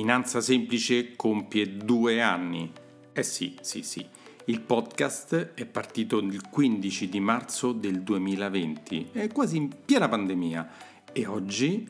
Finanza Semplice compie due anni. Eh sì, sì, sì. Il podcast è partito il 15 di marzo del 2020, è quasi in piena pandemia. E oggi,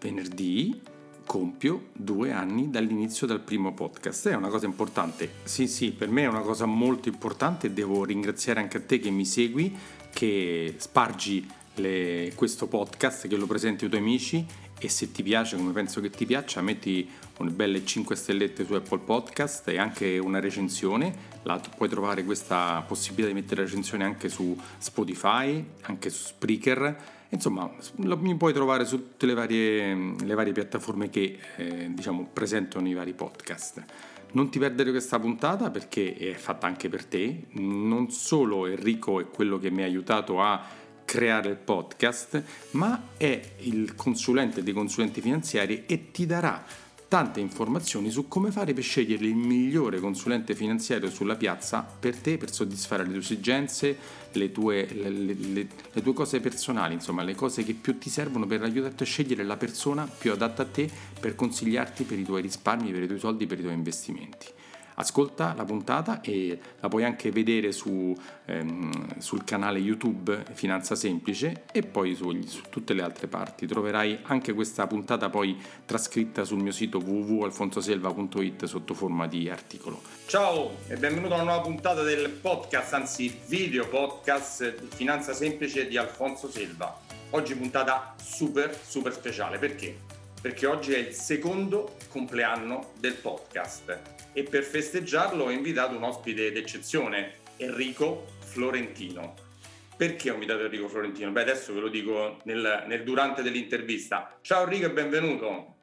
venerdì, compio due anni dall'inizio del primo podcast. È una cosa importante. Sì, sì, per me è una cosa molto importante. Devo ringraziare anche a te che mi segui, che spargi le, questo podcast, che lo presenti ai tuoi amici e se ti piace, come penso che ti piaccia, metti una belle 5 stellette su Apple Podcast e anche una recensione. La, puoi trovare questa possibilità di mettere recensione anche su Spotify, anche su Spreaker. Insomma, lo, mi puoi trovare su tutte le varie, le varie piattaforme che eh, diciamo, presentano i vari podcast. Non ti perdere questa puntata perché è fatta anche per te. Non solo Enrico è quello che mi ha aiutato a creare il podcast, ma è il consulente dei consulenti finanziari e ti darà tante informazioni su come fare per scegliere il migliore consulente finanziario sulla piazza per te, per soddisfare le tue esigenze, le tue, le, le, le, tue cose personali, insomma le cose che più ti servono per aiutarti a scegliere la persona più adatta a te per consigliarti per i tuoi risparmi, per i tuoi soldi, per i tuoi investimenti ascolta la puntata e la puoi anche vedere su, ehm, sul canale YouTube Finanza Semplice e poi su, su, tutte le altre parti. Troverai anche questa puntata poi trascritta sul mio sito www.alfonsoselva.it sotto forma di articolo. Ciao e benvenuto a una nuova puntata del podcast, anzi video podcast di Finanza Semplice di Alfonso Selva. Oggi puntata super super speciale perché? Perché oggi è il secondo compleanno del podcast e per festeggiarlo ho invitato un ospite d'eccezione, Enrico Florentino. Perché ho invitato Enrico Florentino? Beh, adesso ve lo dico nel, nel durante dell'intervista. Ciao Enrico e benvenuto.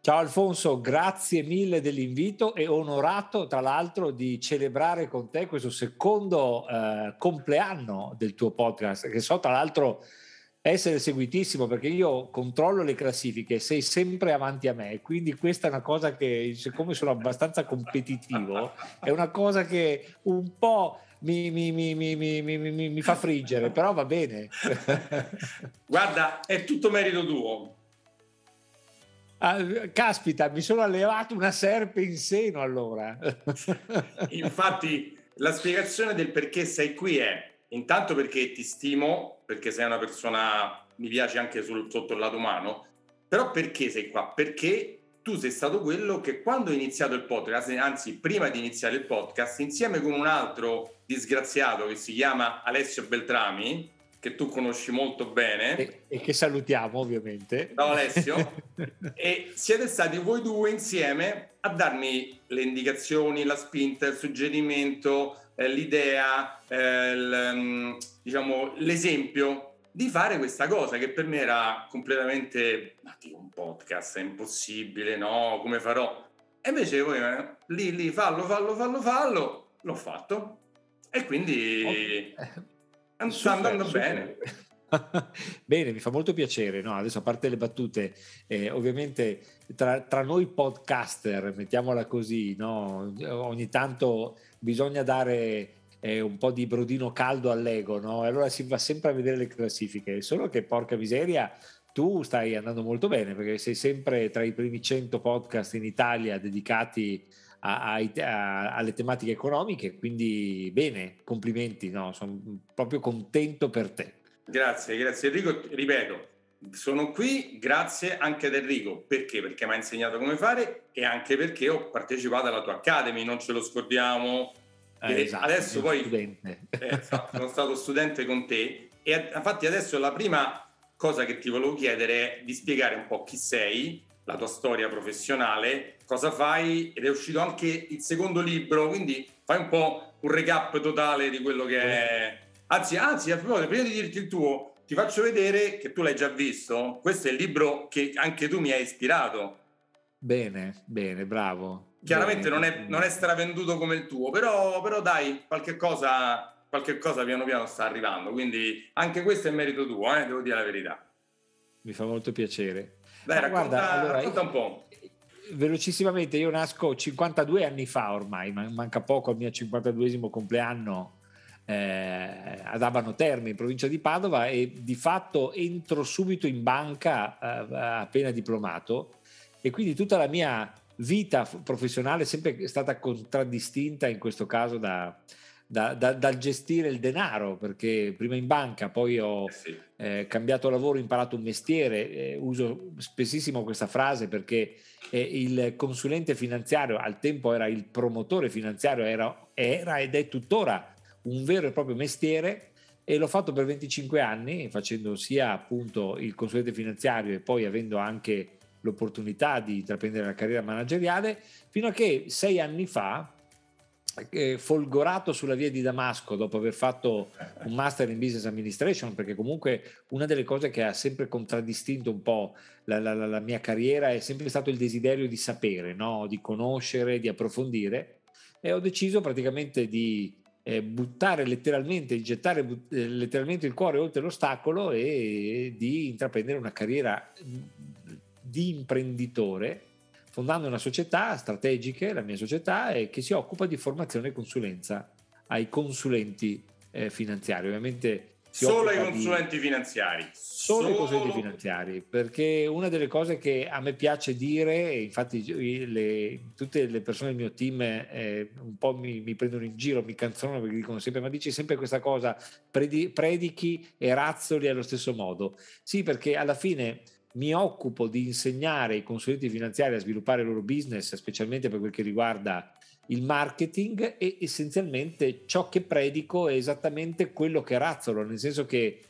Ciao Alfonso, grazie mille dell'invito e onorato tra l'altro di celebrare con te questo secondo eh, compleanno del tuo podcast, che so tra l'altro essere seguitissimo perché io controllo le classifiche, sei sempre avanti a me, quindi questa è una cosa che, siccome sono abbastanza competitivo, è una cosa che un po' mi, mi, mi, mi fa friggere, però va bene. Guarda, è tutto merito tuo. Ah, caspita, mi sono allevato una serpe in seno allora. Infatti, la spiegazione del perché sei qui è Intanto perché ti stimo, perché sei una persona, mi piace anche sul, sotto il lato umano, però perché sei qua? Perché tu sei stato quello che quando hai iniziato il podcast, anzi prima di iniziare il podcast, insieme con un altro disgraziato che si chiama Alessio Beltrami, che tu conosci molto bene. E, e che salutiamo ovviamente. Ciao Alessio. e siete stati voi due insieme a darmi le indicazioni, la spinta, il suggerimento, eh, l'idea, eh, l, mm, diciamo, l'esempio di fare questa cosa che per me era completamente, ma tipo un podcast, è impossibile, no, come farò? E invece voi, eh, lì, lì, fallo, fallo, fallo, fallo, l'ho fatto. E quindi oh. sta andando super. bene. Bene, mi fa molto piacere. No? Adesso a parte le battute, eh, ovviamente tra, tra, noi podcaster, mettiamola così, no? ogni tanto bisogna dare eh, un po' di brodino caldo all'ego, no? Allora si va sempre a vedere le classifiche. Solo che porca miseria, tu stai andando molto bene perché sei sempre tra i primi 100 podcast in Italia dedicati a, a, a, alle tematiche economiche, quindi bene, complimenti, no? sono proprio contento per te. Grazie, grazie. Enrico, ripeto, sono qui grazie anche ad Enrico, perché? Perché mi ha insegnato come fare e anche perché ho partecipato alla tua Academy, non ce lo scordiamo. Eh, esatto, adesso poi eh, sono stato studente con te. E infatti adesso la prima cosa che ti volevo chiedere è di spiegare un po' chi sei, la tua storia professionale, cosa fai ed è uscito anche il secondo libro, quindi fai un po' un recap totale di quello che è Anzi, anzi, a proposito, prima di dirti il tuo, ti faccio vedere che tu l'hai già visto. Questo è il libro che anche tu mi hai ispirato. Bene, bene, bravo. Chiaramente bene, non, è, non, è, stravenduto come il tuo, però, però dai, qualche cosa, qualche cosa piano piano sta arrivando. Quindi anche questo è merito tuo, eh, devo dire la verità. Mi fa molto piacere. Dai, racconta, guarda, allora, racconta un po' velocissimamente, io nasco 52 anni fa ormai, manca poco al mio 52esimo compleanno eh, ad Abano Terme in provincia di Padova e di fatto entro subito in banca eh, appena diplomato. E quindi tutta la mia vita professionale sempre stata contraddistinta in questo caso da, da, da, dal gestire il denaro, perché prima in banca, poi ho eh eh, cambiato lavoro, imparato un mestiere, eh, uso spessissimo questa frase perché eh, il consulente finanziario al tempo era il promotore finanziario, era, era ed è tuttora un vero e proprio mestiere e l'ho fatto per 25 anni facendo sia appunto il consulente finanziario e poi avendo anche l'opportunità di intraprendere la carriera manageriale fino a che sei anni fa eh, folgorato sulla via di Damasco dopo aver fatto un master in business administration perché comunque una delle cose che ha sempre contraddistinto un po' la, la, la mia carriera è sempre stato il desiderio di sapere, no? di conoscere, di approfondire e ho deciso praticamente di eh, buttare letteralmente, gettare but- eh, letteralmente il cuore oltre l'ostacolo e, e di intraprendere una carriera di imprenditore fondando una società strategica, la mia società, eh, che si occupa di formazione e consulenza ai consulenti eh, finanziari. Ovviamente solo ai consulenti di... finanziari. Solo, ai consulenti finanziari, perché una delle cose che a me piace dire, e infatti le, tutte le persone del mio team eh, un po' mi, mi, prendono in giro, mi canzonano perché dicono sempre, ma dici sempre questa cosa, predichi e razzoli allo stesso modo. Sì, perché alla fine mi occupo di insegnare ai consulenti finanziari a sviluppare il loro business, specialmente per quel che riguarda il marketing e essenzialmente ciò che predico è esattamente quello che razzolo, nel senso che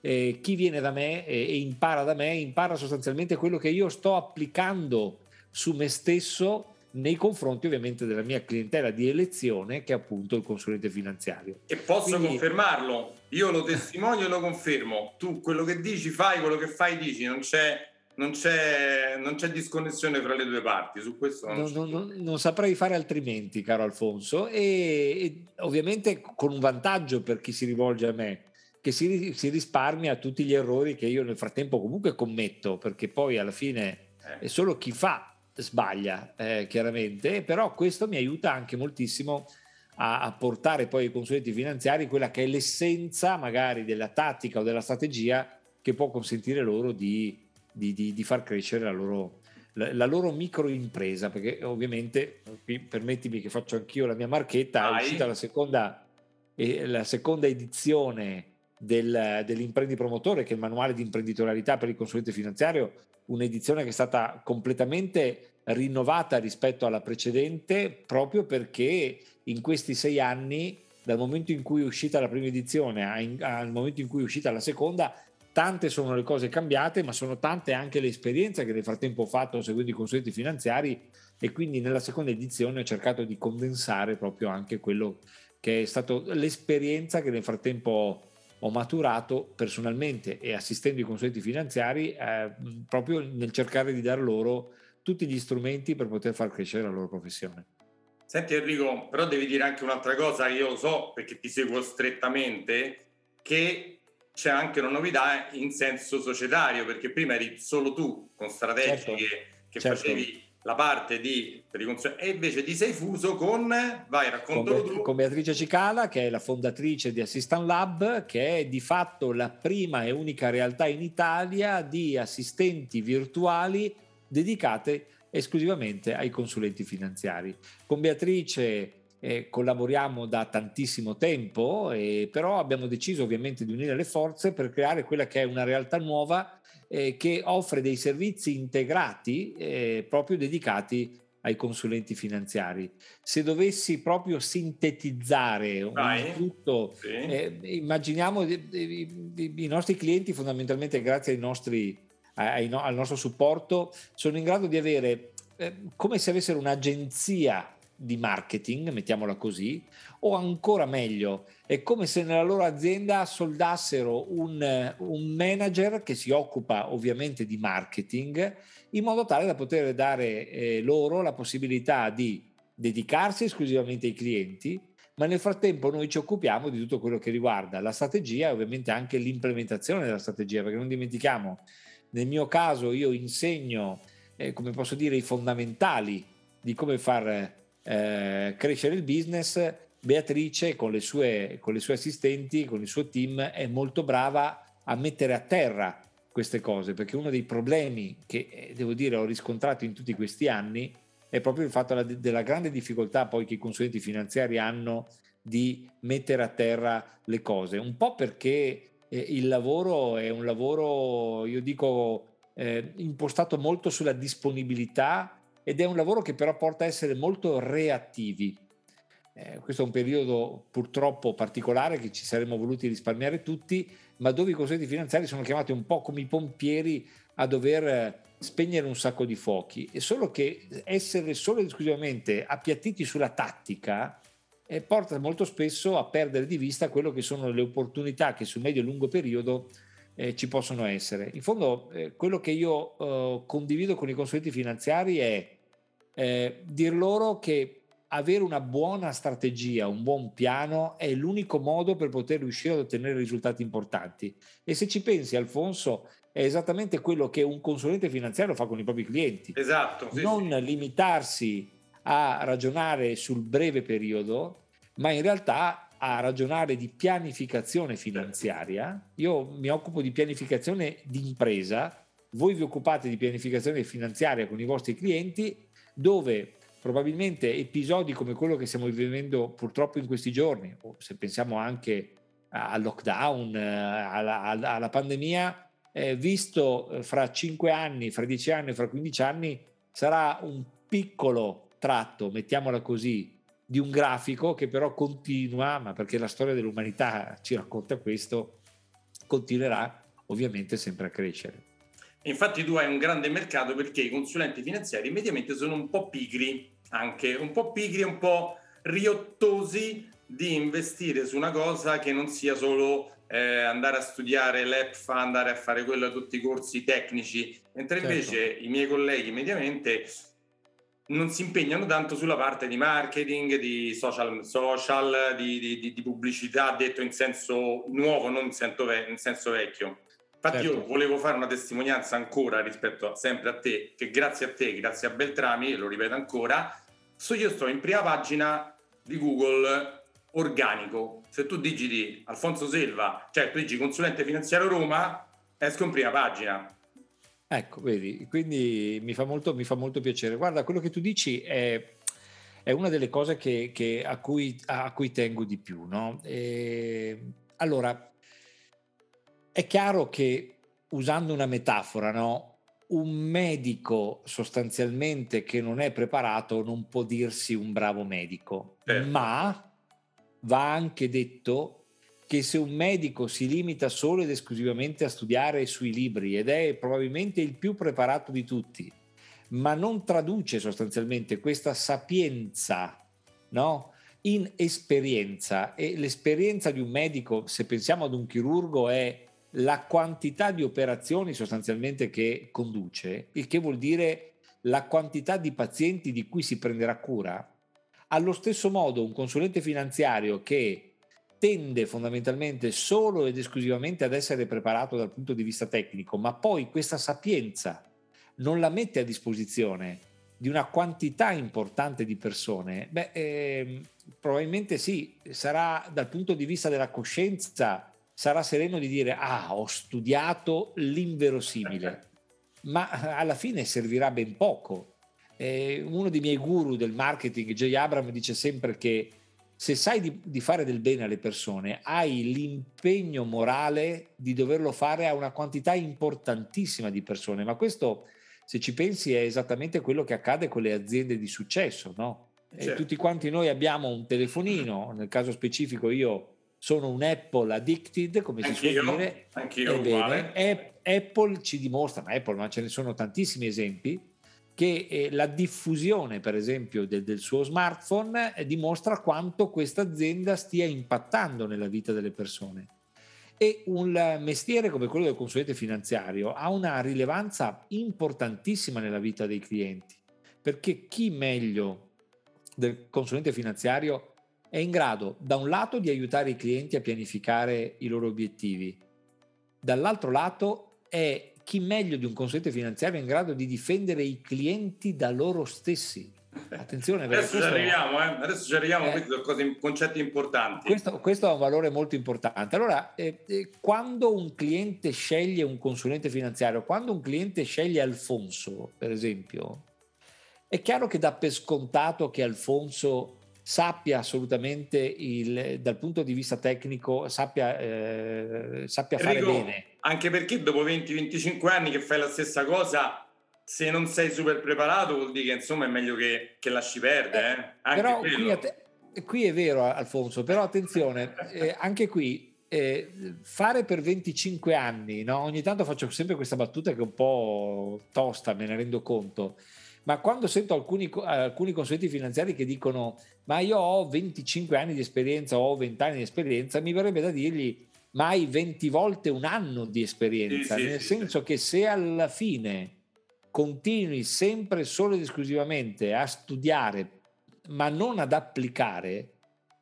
eh, chi viene da me e, e impara da me impara sostanzialmente quello che io sto applicando su me stesso nei confronti ovviamente della mia clientela di elezione che è appunto il consulente finanziario. E posso Quindi... confermarlo, io lo testimonio e lo confermo, tu quello che dici fai, quello che fai dici, non c'è, non c'è, non c'è disconnessione fra le due parti, su questo non, non, non, non saprei fare altrimenti caro Alfonso e, e, ovviamente con un vantaggio per chi si rivolge a me che si, si risparmia tutti gli errori che io nel frattempo comunque commetto perché poi alla fine eh. è solo chi fa sbaglia eh, chiaramente, però questo mi aiuta anche moltissimo a, a, portare poi ai consulenti finanziari quella che è l'essenza magari della tattica o della strategia che può consentire loro di, di, di, di far crescere la loro, la, la loro microimpresa, perché ovviamente, qui permettimi che faccio anch'io la mia marchetta, Vai. è uscita la seconda, eh, la seconda edizione del, dell'imprendi promotore, che è il manuale di imprenditorialità per il consulente finanziario, un'edizione che è stata completamente rinnovata rispetto alla precedente proprio perché in questi sei anni dal momento in cui è uscita la prima edizione al momento in cui è uscita la seconda tante sono le cose cambiate ma sono tante anche le esperienze che nel frattempo ho fatto seguendo i consulenti finanziari e quindi nella seconda edizione ho cercato di condensare proprio anche quello che è stato l'esperienza che nel frattempo ho maturato personalmente e assistendo i consulenti finanziari eh, proprio nel cercare di dar loro tutti gli strumenti per poter far crescere la loro professione. Senti Enrico, però devi dire anche un'altra cosa, io lo so perché ti seguo strettamente, che c'è anche una novità in senso societario, perché prima eri solo tu con strategie certo, che certo. facevi la parte di e invece ti sei fuso con vai raccontalo con, tu con Beatrice Cicala che è la fondatrice di Assistant Lab che è di fatto la prima e unica realtà in Italia di assistenti virtuali dedicate esclusivamente ai consulenti finanziari. Con Beatrice eh, collaboriamo da tantissimo tempo eh, però abbiamo deciso ovviamente di unire le forze per creare quella che è una realtà nuova eh, che offre dei servizi integrati eh, proprio dedicati ai consulenti finanziari. Se dovessi proprio sintetizzare un tutto, sì. eh, immaginiamo i, i, i, nostri clienti fondamentalmente grazie ai nostri, al nostro supporto sono in grado di avere eh, come se avessero un'agenzia di marketing, mettiamola così, o ancora meglio, è come se nella loro azienda soldassero un, un, manager che si occupa ovviamente di marketing, in modo tale da poter dare eh, loro la possibilità di dedicarsi esclusivamente ai clienti, ma nel frattempo noi ci occupiamo di tutto quello che riguarda la strategia e ovviamente anche l'implementazione della strategia, perché non dimentichiamo, nel mio caso io insegno, eh, come posso dire, i fondamentali di come far eh, crescere il business, Beatrice con le, sue, con le sue assistenti, con il suo team, è molto brava a mettere a terra queste cose, perché uno dei problemi che eh, devo dire ho riscontrato in tutti questi anni è proprio il fatto della grande difficoltà poi che i consulenti finanziari hanno di mettere a terra le cose, un po' perché eh, il lavoro è un lavoro, io dico, eh, impostato molto sulla disponibilità ed è un lavoro che però porta a essere molto reattivi. Eh, questo è un periodo purtroppo particolare che ci saremmo voluti risparmiare tutti, ma dove i consulenti finanziari sono chiamati un po' come i pompieri a dover spegnere un sacco di fuochi. E solo che essere solo ed esclusivamente appiattiti sulla tattica eh, porta molto spesso a perdere di vista quello che sono le opportunità che sul medio e lungo periodo eh, ci possono essere. In fondo, eh, quello che io eh, condivido con i consulenti finanziari è eh, dir loro che avere una buona strategia, un buon piano è l'unico modo per poter riuscire ad ottenere risultati importanti. E se ci pensi, Alfonso, è esattamente quello che un consulente finanziario fa con i propri clienti. Esatto. Sì, non sì. limitarsi a ragionare sul breve periodo, ma in realtà a ragionare di pianificazione finanziaria. Io mi occupo di pianificazione di impresa, voi vi occupate di pianificazione finanziaria con i vostri clienti, dove probabilmente episodi come quello che stiamo vivendo purtroppo in questi giorni, o se pensiamo anche al lockdown, alla, alla pandemia, eh, visto eh, fra 5 anni, fra 10 anni, fra 15 anni, sarà un piccolo tratto, mettiamola così, di un grafico che però continua, ma perché la storia dell'umanità ci racconta questo, continuerà ovviamente sempre a crescere. Infatti tu hai un grande mercato perché i consulenti finanziari mediamente sono un po' pigri anche un po' pigri, un po' riottosi di investire su una cosa che non sia solo eh, andare a studiare l'EPFA, andare a fare quello a tutti i corsi tecnici, mentre certo. invece i miei colleghi mediamente non si impegnano tanto sulla parte di marketing, di social, social di, di, di, pubblicità, detto in senso nuovo, non in senso, ve- in senso vecchio. Infatti certo. io volevo fare una testimonianza ancora rispetto a, sempre a te, che grazie a te, grazie a Beltrami, lo ripeto ancora, So io sto in prima pagina di Google organico. Se tu digiti Alfonso Selva, cioè tu digiti consulente finanziario Roma, esco in prima pagina. Ecco, vedi, quindi mi fa molto, mi fa molto piacere. Guarda, quello che tu dici è, è una delle cose che, che a, cui, a, cui, tengo di più. No? E, allora, è chiaro che usando una metafora, no? un medico sostanzialmente che non è preparato non può dirsi un bravo medico, certo. ma va anche detto che se un medico si limita solo ed esclusivamente a studiare sui libri ed è probabilmente il più preparato di tutti, ma non traduce sostanzialmente questa sapienza no? in esperienza e l'esperienza di un medico, se pensiamo ad un chirurgo, è la quantità di operazioni sostanzialmente che conduce, il che vuol dire la quantità di pazienti di cui si prenderà cura. Allo stesso modo un consulente finanziario che tende fondamentalmente solo ed esclusivamente ad essere preparato dal punto di vista tecnico, ma poi questa sapienza non la mette a disposizione di una quantità importante di persone, beh, eh, probabilmente sì, sarà dal punto di vista della coscienza sarà sereno di dire ah ho studiato l'inverosimile, ma alla fine servirà ben poco. Eh, uno dei miei guru del marketing, Jay Abram, dice sempre che se sai di, di, fare del bene alle persone, hai l'impegno morale di doverlo fare a una quantità importantissima di persone, ma questo, se ci pensi, è esattamente quello che accade con le aziende di successo, no? Certo. tutti quanti noi abbiamo un telefonino, nel caso specifico io sono un Apple addicted, come si anch'io, suol dire. Anch'io, Ebbene, Apple ci dimostra, ma Apple, ma ce ne sono tantissimi esempi, che eh, la diffusione, per esempio, del, del suo smartphone eh, dimostra quanto questa azienda stia impattando nella vita delle persone. E un mestiere come quello del consulente finanziario ha una rilevanza importantissima nella vita dei clienti, perché chi meglio del consulente finanziario è in grado da un lato di aiutare i clienti a pianificare i loro obiettivi, dall'altro lato è chi meglio di un consulente finanziario è in grado di difendere i clienti da loro stessi. Attenzione, adesso ci arriviamo, eh? adesso ci arriviamo, eh, questi sono cose, concetti importanti. Questo, questo, ha un valore molto importante. Allora, eh, eh, quando un cliente sceglie un consulente finanziario, quando un cliente sceglie Alfonso, per esempio, È chiaro che dà per scontato che Alfonso sappia assolutamente il, dal punto di vista tecnico, sappia, eh, sappia fare Enrico, bene. Anche perché dopo 20-25 anni che fai la stessa cosa, se non sei super preparato vuol dire che insomma è meglio che, che lasci perdere. Eh? Anche però qui, te, qui, è vero Alfonso, però attenzione, eh, anche qui eh, fare per 25 anni, no? ogni tanto faccio sempre questa battuta che è un po' tosta, me ne rendo conto, ma quando sento alcuni, alcuni consulenti finanziari che dicono ma io ho 25 anni di esperienza, ho 20 anni di esperienza, mi verrebbe da dirgli ma hai 20 volte un anno di esperienza, sì, sì, nel sì, senso che se alla fine continui sempre solo ed esclusivamente a studiare ma non ad applicare,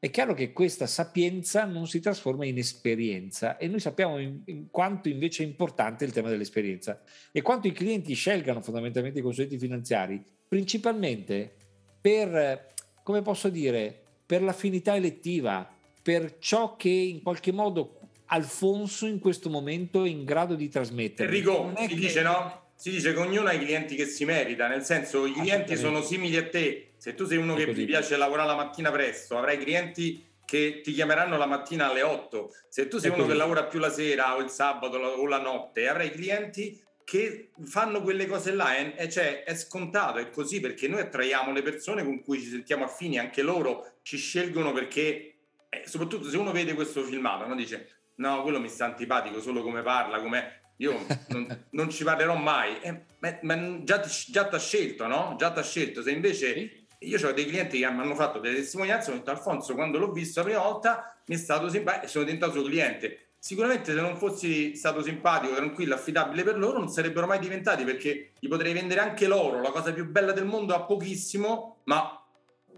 è chiaro che questa sapienza non si trasforma in esperienza e noi sappiamo in, in quanto invece è importante il tema dell'esperienza e quanto i clienti scelgano fondamentalmente i consulenti finanziari, principalmente per, come posso dire, per l'affinità elettiva, per ciò che in qualche modo Alfonso in questo momento è in grado di trasmettere. Enrico, si che... dice no? Si dice che ognuno ha i clienti che si merita, nel senso i clienti sono simili a te, se tu sei uno che ti piace lavorare la mattina presto, avrai clienti che ti chiameranno la mattina alle 8. Se tu sei uno che lavora più la sera o il sabato o la notte, avrai clienti che fanno quelle cose là e, e cioè è scontato, è così perché noi attraiamo le persone con cui ci sentiamo affini, anche loro ci scelgono perché, eh, soprattutto se uno vede questo filmato, no? dice no, quello mi sta antipatico solo come parla, come io non, non ci parlerò mai, eh, ma, ma, già, già ti ha scelto, no? Già ti ha scelto, se invece... Io ho dei clienti che mi hanno fatto delle testimonianze, ho detto Alfonso, quando l'ho visto la prima volta mi è stato simpatico e sono diventato suo cliente. Sicuramente se non fossi stato simpatico, tranquillo, affidabile per loro, non sarebbero mai diventati perché gli potrei vendere anche loro la cosa più bella del mondo a pochissimo, ma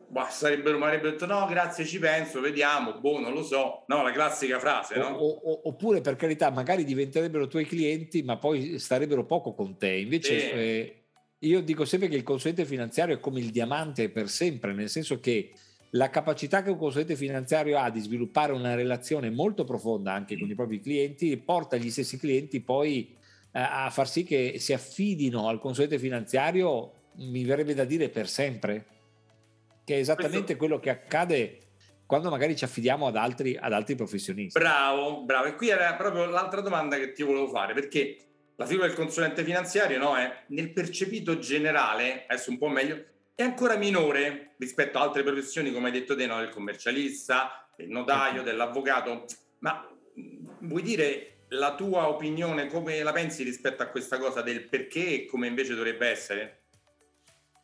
bah, sarebbero, avrebbero detto no, grazie, ci penso, vediamo, boh, non lo so. No, la classica frase, no? O, o, oppure per carità, magari diventerebbero tuoi clienti, ma poi starebbero poco con te. Invece... Sì. Eh, io dico sempre che il consulente finanziario è come il diamante per sempre, nel senso che la capacità che un consulente finanziario ha di sviluppare una relazione molto profonda anche con i propri clienti porta gli stessi clienti poi eh, a far sì che si affidino al consulente finanziario, mi verrebbe da dire per sempre, che è esattamente Questo... quello che accade quando magari ci affidiamo ad altri, ad altri professionisti. Bravo, bravo. E qui era proprio l'altra domanda che ti volevo fare, perché la figura del consulente finanziario no, è nel percepito generale, adesso un po' meglio, è ancora minore rispetto a altre professioni, come hai detto te, no, del commercialista, del notaio, dell'avvocato. Ma vuoi dire la tua opinione, come la pensi rispetto a questa cosa del perché e come invece dovrebbe essere?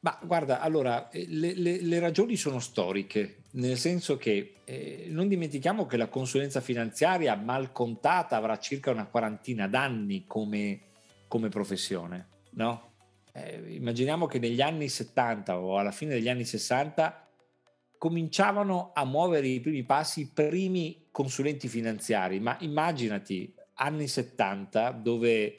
Ma guarda, allora, eh, le, le, le ragioni sono storiche, nel senso che eh, non dimentichiamo che la consulenza finanziaria mal contata avrà circa una quarantina d'anni come, come professione, no? Eh, immaginiamo che negli anni 70 o alla fine degli anni 60 cominciavano a muovere i primi passi i primi consulenti finanziari, ma immaginati anni 70 dove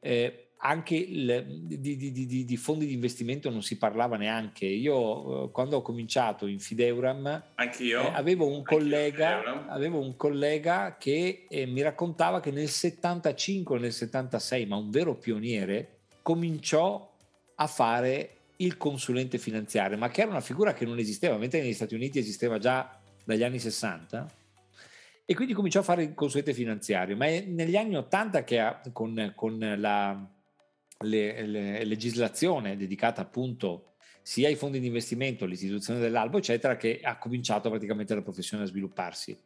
eh, anche il, di, di, di, di, fondi di investimento non si parlava neanche. Io eh, quando ho cominciato in Fideuram eh, avevo, un collega, avevo, un collega, che eh, mi raccontava che nel 75 nel 76, ma un vero pioniere, cominciò a fare il consulente finanziario, ma che era una figura che non esisteva, mentre negli Stati Uniti esisteva già dagli anni 60. E quindi cominciò a fare il consulente finanziario, ma è negli anni 80 che ha, con, con la le, le, legislazione dedicata appunto sia ai fondi di investimento, all'istituzione dell'albo, eccetera, che ha cominciato praticamente la professione a svilupparsi.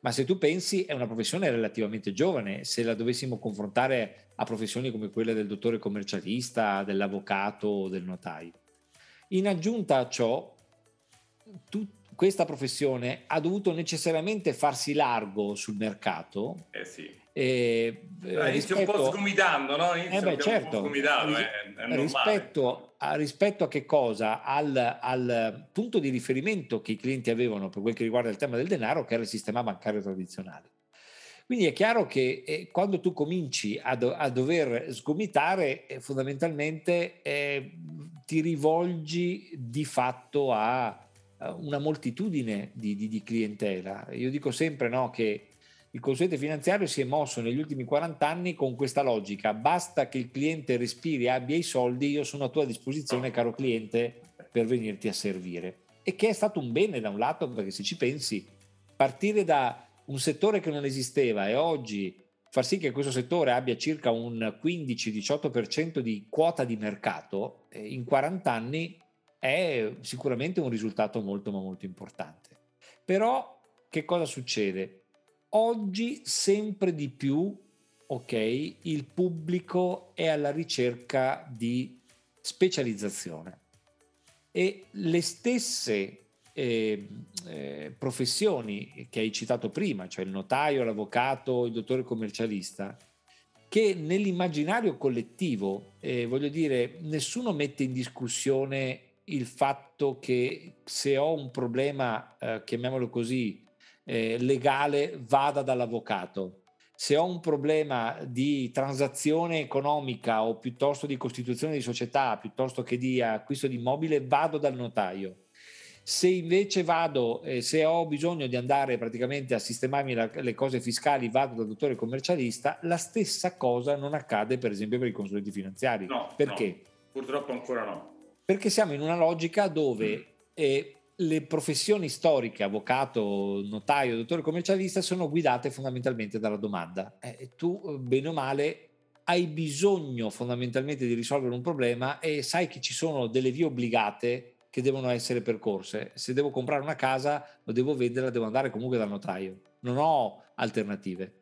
Ma se tu pensi è una professione relativamente giovane, se la dovessimo confrontare a professioni come quelle del dottore commercialista, dell'avvocato o del notaio. In aggiunta a ciò, tu, questa professione ha dovuto necessariamente farsi largo sul mercato eh sì. Eh, eh, rispetto, un po' sgomitando, no? eh beh, certo, è, è rispetto, a, rispetto, a, che cosa? Al, al, punto di riferimento che i clienti avevano per quel che riguarda il tema del denaro, che era il sistema bancario tradizionale. Quindi è chiaro che eh, quando tu cominci a, do- a dover sgomitare, eh, fondamentalmente eh, ti rivolgi di fatto a, a una moltitudine di, di, di, clientela. Io dico sempre no, che il consulente finanziario si è mosso negli ultimi 40 anni con questa logica, basta che il cliente respiri abbia i soldi, io sono a tua disposizione caro cliente per venirti a servire. E che è stato un bene da un lato, perché se ci pensi, partire da un settore che non esisteva e oggi far sì che questo settore abbia circa un 15-18% di quota di mercato eh, in 40 anni è sicuramente un risultato molto ma molto importante. Però che cosa succede? Oggi sempre di più, ok, il pubblico è alla ricerca di specializzazione. E le stesse eh, eh, professioni che hai citato prima, cioè il notaio, l'avvocato, il dottore commercialista, che nell'immaginario collettivo, eh, voglio dire, nessuno mette in discussione il fatto che se ho un problema, eh, chiamiamolo così, eh, legale, vada dall'avvocato. Se ho un problema di transazione economica o piuttosto di costituzione di società, piuttosto che di acquisto di immobile, vado dal notaio se invece vado, eh, se ho bisogno di andare praticamente a sistemarmi la, le cose fiscali, vado dal dottore commercialista, la stessa cosa non accade per esempio per i consulenti finanziari. No, Perché? No, purtroppo ancora no. Perché siamo in una logica dove mm. eh, le professioni storiche, avvocato, notaio, dottore commercialista, sono guidate fondamentalmente dalla domanda. Eh, tu, bene o male, hai bisogno fondamentalmente di risolvere un problema e sai che ci sono delle vie obbligate che devono essere percorse. Se devo comprare una casa o devo venderla, devo andare comunque dal notaio. Non ho alternative.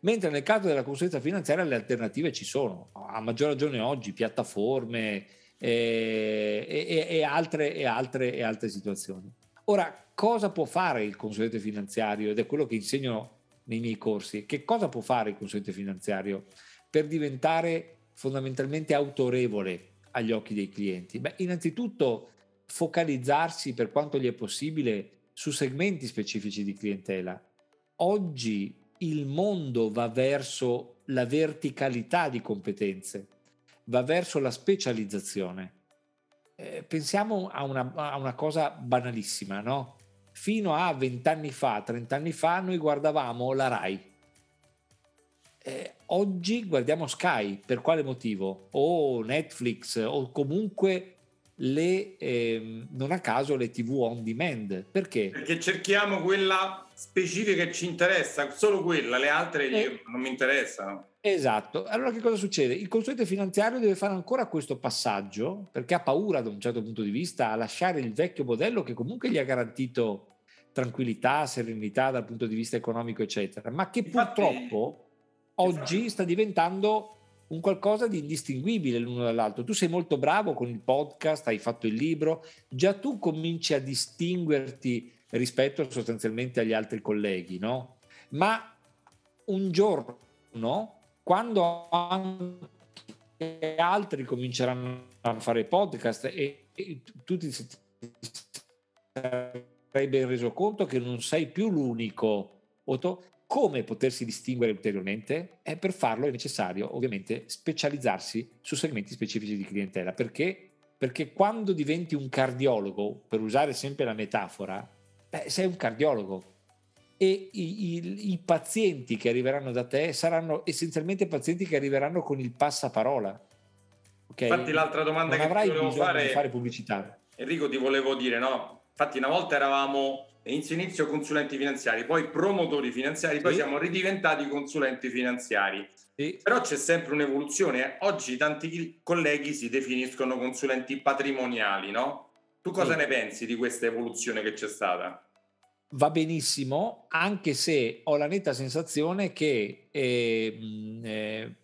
Mentre nel caso della consulenza finanziaria le alternative ci sono, a maggior ragione oggi, piattaforme e, e, e, altre, e, altre, e altre situazioni. Ora, cosa può fare il consulente finanziario? Ed è quello che insegno nei miei corsi. Che cosa può fare il consulente finanziario per diventare fondamentalmente autorevole agli occhi dei clienti? Beh, innanzitutto focalizzarsi per quanto gli è possibile su segmenti specifici di clientela. Oggi il mondo va verso la verticalità di competenze, va verso la specializzazione. Eh, pensiamo a una, a una, cosa banalissima, no? Fino a vent'anni fa, trent'anni fa, noi guardavamo la RAI. Eh, oggi guardiamo Sky, per quale motivo? O Netflix, o comunque le, eh, non a caso le tv on demand. Perché? Perché cerchiamo quella specifica che ci interessa, solo quella, le altre eh, non mi interessano. Esatto. Allora che cosa succede? Il consulente finanziario deve fare ancora questo passaggio perché ha paura da un certo punto di vista a lasciare il vecchio modello che comunque gli ha garantito tranquillità, serenità dal punto di vista economico, eccetera, ma che infatti, purtroppo oggi infatti. sta diventando un qualcosa di indistinguibile l'uno dall'altro. Tu sei molto bravo con il podcast, hai fatto il libro, già tu cominci a distinguerti rispetto sostanzialmente agli altri colleghi, no? Ma un giorno, quando anche altri cominceranno a fare podcast e, e tu ti sarai ben reso conto che non sei più l'unico come potersi distinguere ulteriormente? E per farlo è necessario ovviamente specializzarsi su segmenti specifici di clientela. Perché? Perché quando diventi un cardiologo, per usare sempre la metafora, beh, sei un cardiologo e i, i, i, pazienti che arriveranno da te saranno essenzialmente pazienti che arriveranno con il passaparola. Okay? Infatti l'altra domanda non che avrai volevo fare, fare pubblicità. Enrico ti volevo dire, no? Infatti una volta eravamo inizio inizio consulenti finanziari, poi promotori finanziari, sì. poi siamo ridiventati consulenti finanziari. Sì. Però c'è sempre un'evoluzione. Oggi tanti colleghi si definiscono consulenti patrimoniali, no? Tu cosa sì. ne pensi di questa evoluzione che c'è stata? Va benissimo, anche se ho la netta sensazione che eh, eh,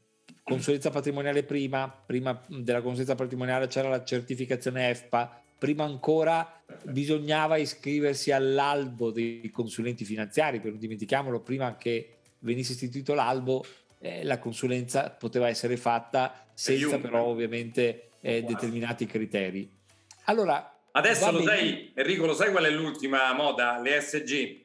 consulenza patrimoniale prima, prima della consulenza patrimoniale c'era la certificazione EFPA, prima ancora bisognava iscriversi all'albo dei consulenti finanziari, per non dimentichiamolo, prima che venisse istituito l'albo, eh, la consulenza poteva essere fatta senza però ovviamente eh, determinati criteri. Allora, Adesso lo sai, Enrico, lo sai qual è l'ultima moda? Le SG,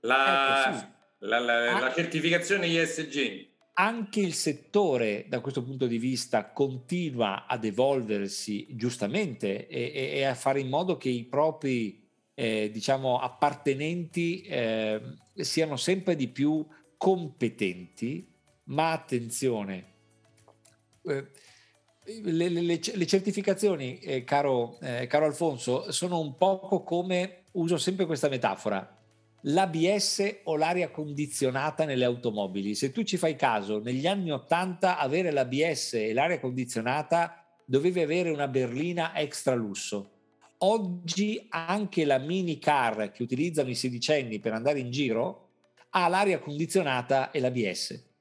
la, ecco, sì. la, la, ah. la certificazione ISG anche il settore da questo punto di vista continua ad evolversi giustamente e, e, a fare in modo che i propri eh, diciamo appartenenti eh, siano sempre di più competenti. Ma attenzione eh, le, le, le certificazioni, eh, caro, eh, caro Alfonso, sono un poco come, uso sempre questa metafora, l'ABS o l'aria condizionata nelle automobili. Se tu ci fai caso, negli anni 80 avere l'ABS e l'aria condizionata dovevi avere una berlina extra lusso. Oggi anche la mini car che utilizzano i sedicenni per andare in giro ha l'aria condizionata e l'ABS.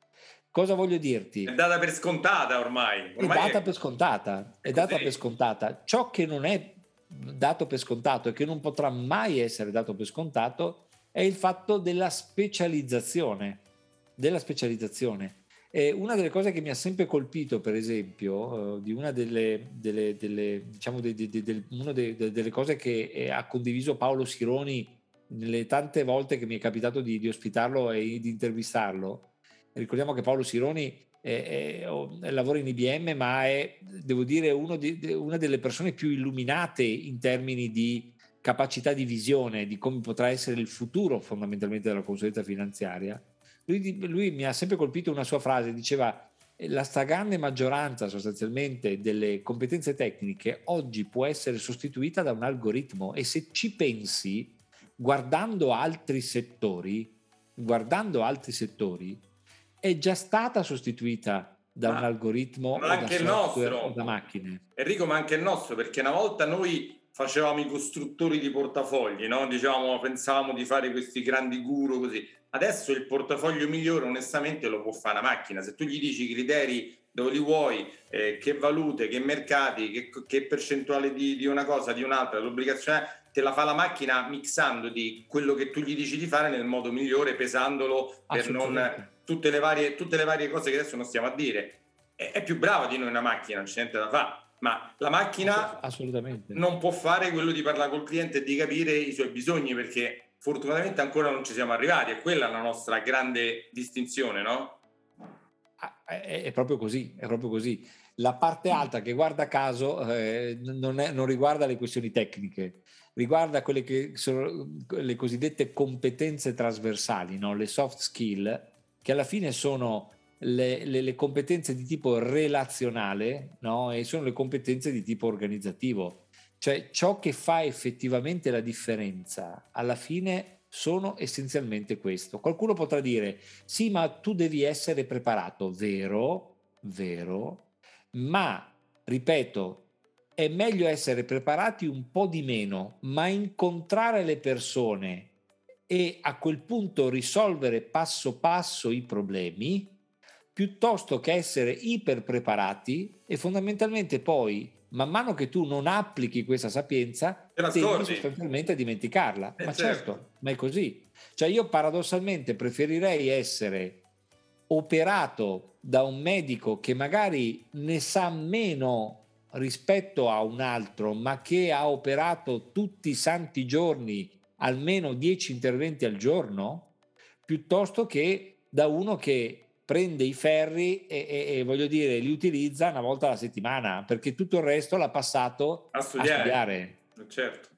Cosa voglio dirti? È data per scontata ormai. ormai è data è... per scontata, è, è data per scontata. Ciò che non è dato per scontato e che non potrà mai essere dato per scontato è il fatto della specializzazione. Della specializzazione. E una delle cose che mi ha sempre colpito, per esempio, uh, di una delle, delle, delle, diciamo de, de, de, delle cose che eh, ha condiviso Paolo Sironi nelle tante volte che mi è capitato di, di ospitarlo e di intervistarlo, ricordiamo che Paolo Sironi è, è, lavora in IBM, ma è, devo dire, di, una delle persone più illuminate in termini di capacità di visione di come potrà essere il futuro fondamentalmente della consulenza finanziaria lui, lui mi ha sempre colpito una sua frase, diceva la stragrande maggioranza sostanzialmente delle competenze tecniche oggi può essere sostituita da un algoritmo e se ci pensi guardando altri settori guardando altri settori è già stata sostituita da ma, un algoritmo ma anche il nostro. da macchine Enrico ma anche il nostro perché una volta noi facevamo i costruttori di portafogli no? diciamo pensavamo di fare questi grandi guru così Adesso il portafoglio migliore onestamente lo può fare una macchina, se tu gli dici i criteri dove li vuoi, eh, che valute, che mercati, che, che percentuale di, di, una cosa, di un'altra, l'obbligazione te la fa la macchina mixando di quello che tu gli dici di fare nel modo migliore, pesandolo per non tutte le, varie, tutte le varie cose che adesso non stiamo a dire. È, è più brava di noi una macchina, non c'è niente da fare ma la macchina non può fare quello di parlare col cliente e di capire i suoi bisogni perché fortunatamente ancora non ci siamo arrivati e quella è la nostra grande distinzione, no? Ah, è, è proprio così, è proprio così. La parte alta che guarda caso eh, non, è, non, riguarda le questioni tecniche, riguarda quelle che sono le cosiddette competenze trasversali, no? le soft skill, che alla fine sono le, le, le competenze di tipo relazionale no? e sono le competenze di tipo organizzativo. Cioè ciò che fa effettivamente la differenza alla fine sono essenzialmente questo. Qualcuno potrà dire sì, ma tu devi essere preparato, vero, vero, ma ripeto, è meglio essere preparati un po' di meno, ma incontrare le persone e a quel punto risolvere passo passo i problemi, piuttosto che essere iper preparati e fondamentalmente poi man mano che tu non applichi questa sapienza, tendi sostanzialmente a dimenticarla. Eh ma certo. certo, ma è così. Cioè io paradossalmente preferirei essere operato da un medico che magari ne sa meno rispetto a un altro, ma che ha operato tutti i santi giorni almeno 10 interventi al giorno, piuttosto che da uno che prende i ferri e, e, e, voglio dire li utilizza una volta alla settimana perché tutto il resto l'ha passato a studiare. A studiare. Certo.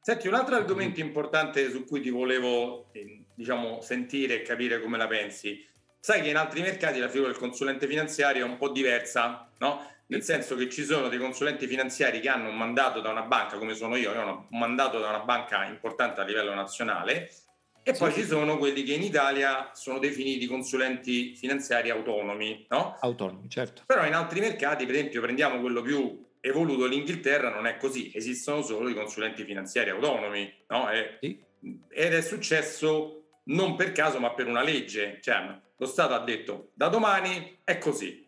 Senti, un altro argomento importante su cui ti volevo eh, diciamo, sentire e capire come la pensi. Sai che in altri mercati la figura del consulente finanziario è un po' diversa, no? Nel senso che ci sono dei consulenti finanziari che hanno un mandato da una banca, come sono io, io ho un mandato da una banca importante a livello nazionale, e poi ci sono quelli che in Italia sono definiti consulenti finanziari autonomi, no? Autonomi, certo. Però in altri mercati, per esempio, prendiamo quello più evoluto, l'Inghilterra non è così, esistono solo i consulenti finanziari autonomi, no? E, sì. Ed è successo non per caso, ma per una legge. Cioè, lo Stato ha detto da domani è così.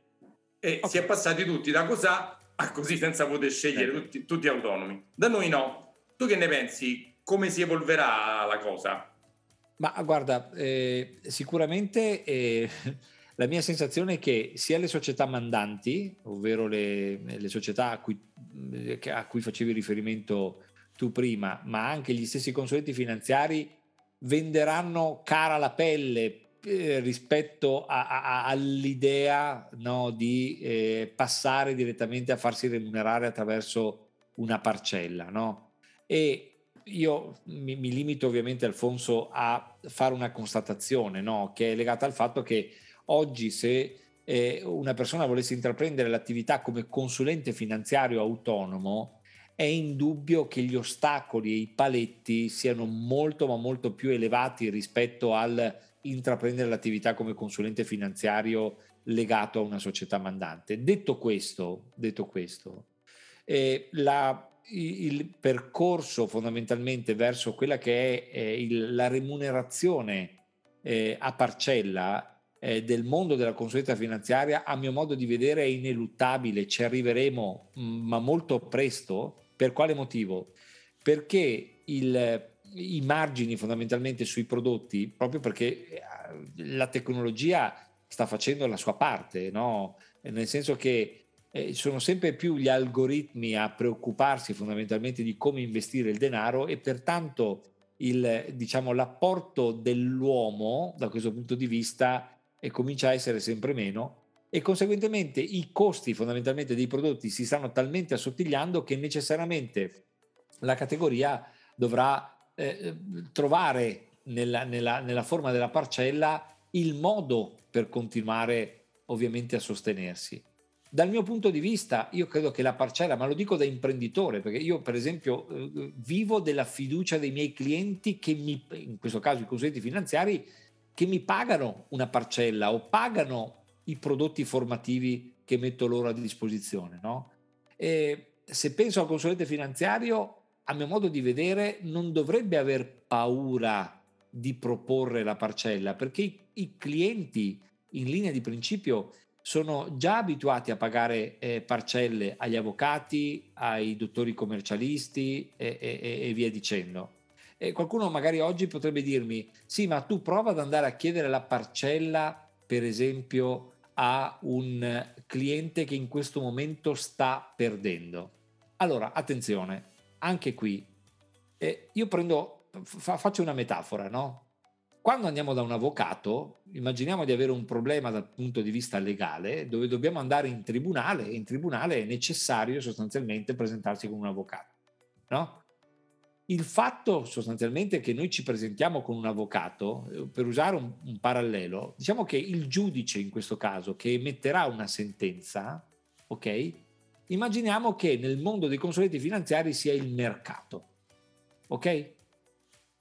E okay. si è passati tutti da cos'ha a così senza poter scegliere, certo. tutti, tutti autonomi. Da noi no. Tu che ne pensi? Come si evolverà la cosa? Ma guarda, eh, sicuramente eh, la mia sensazione è che sia le società mandanti, ovvero le, le società a cui, eh, a cui, facevi riferimento tu prima, ma anche gli stessi consulenti finanziari venderanno cara la pelle eh, rispetto a, a, all'idea no, di eh, passare direttamente a farsi remunerare attraverso una parcella. No? E io mi, mi, limito ovviamente, Alfonso, a fare una constatazione no? che è legata al fatto che oggi se eh, una persona volesse intraprendere l'attività come consulente finanziario autonomo, è indubbio che gli ostacoli e i paletti siano molto ma molto più elevati rispetto al intraprendere l'attività come consulente finanziario legato a una società mandante. Detto questo, detto questo eh, la, il percorso fondamentalmente verso quella che è eh, il, la remunerazione eh, a parcella eh, del mondo della consulenza finanziaria, a mio modo di vedere, è ineluttabile, ci arriveremo, mm, ma molto presto. Per quale motivo? Perché il, i margini fondamentalmente sui prodotti, proprio perché eh, la tecnologia sta facendo la sua parte, no? nel senso che eh, sono sempre più gli algoritmi a preoccuparsi fondamentalmente di come investire il denaro e pertanto il, diciamo, l'apporto dell'uomo da questo punto di vista e comincia a essere sempre meno e conseguentemente i costi fondamentalmente dei prodotti si stanno talmente assottigliando che necessariamente la categoria dovrà eh, trovare nella, nella, nella forma della parcella il modo per continuare ovviamente a sostenersi. Dal mio punto di vista, io credo che la parcella, ma lo dico da imprenditore, perché io per esempio eh, vivo della fiducia dei miei clienti che mi, in questo caso i consulenti finanziari, che mi pagano una parcella o pagano i prodotti formativi che metto loro a disposizione. No? se penso al consulente finanziario, a mio modo di vedere, non dovrebbe aver paura di proporre la parcella, perché i, i clienti in linea di principio sono già abituati a pagare eh, parcelle agli avvocati, ai dottori commercialisti e, e, e via dicendo. E qualcuno magari oggi potrebbe dirmi, sì, ma tu prova ad andare a chiedere la parcella, per esempio, a un cliente che in questo momento sta perdendo. Allora, attenzione, anche qui, eh, io prendo, fa, faccio una metafora, no? Quando andiamo da un avvocato, immaginiamo di avere un problema dal punto di vista legale, dove dobbiamo andare in tribunale, e in tribunale è necessario sostanzialmente presentarsi con un avvocato, no? Il fatto sostanzialmente che noi ci presentiamo con un avvocato, eh, per usare un, un, parallelo, diciamo che il giudice in questo caso che emetterà una sentenza, ok? Immaginiamo che nel mondo dei consulenti finanziari sia il mercato, ok?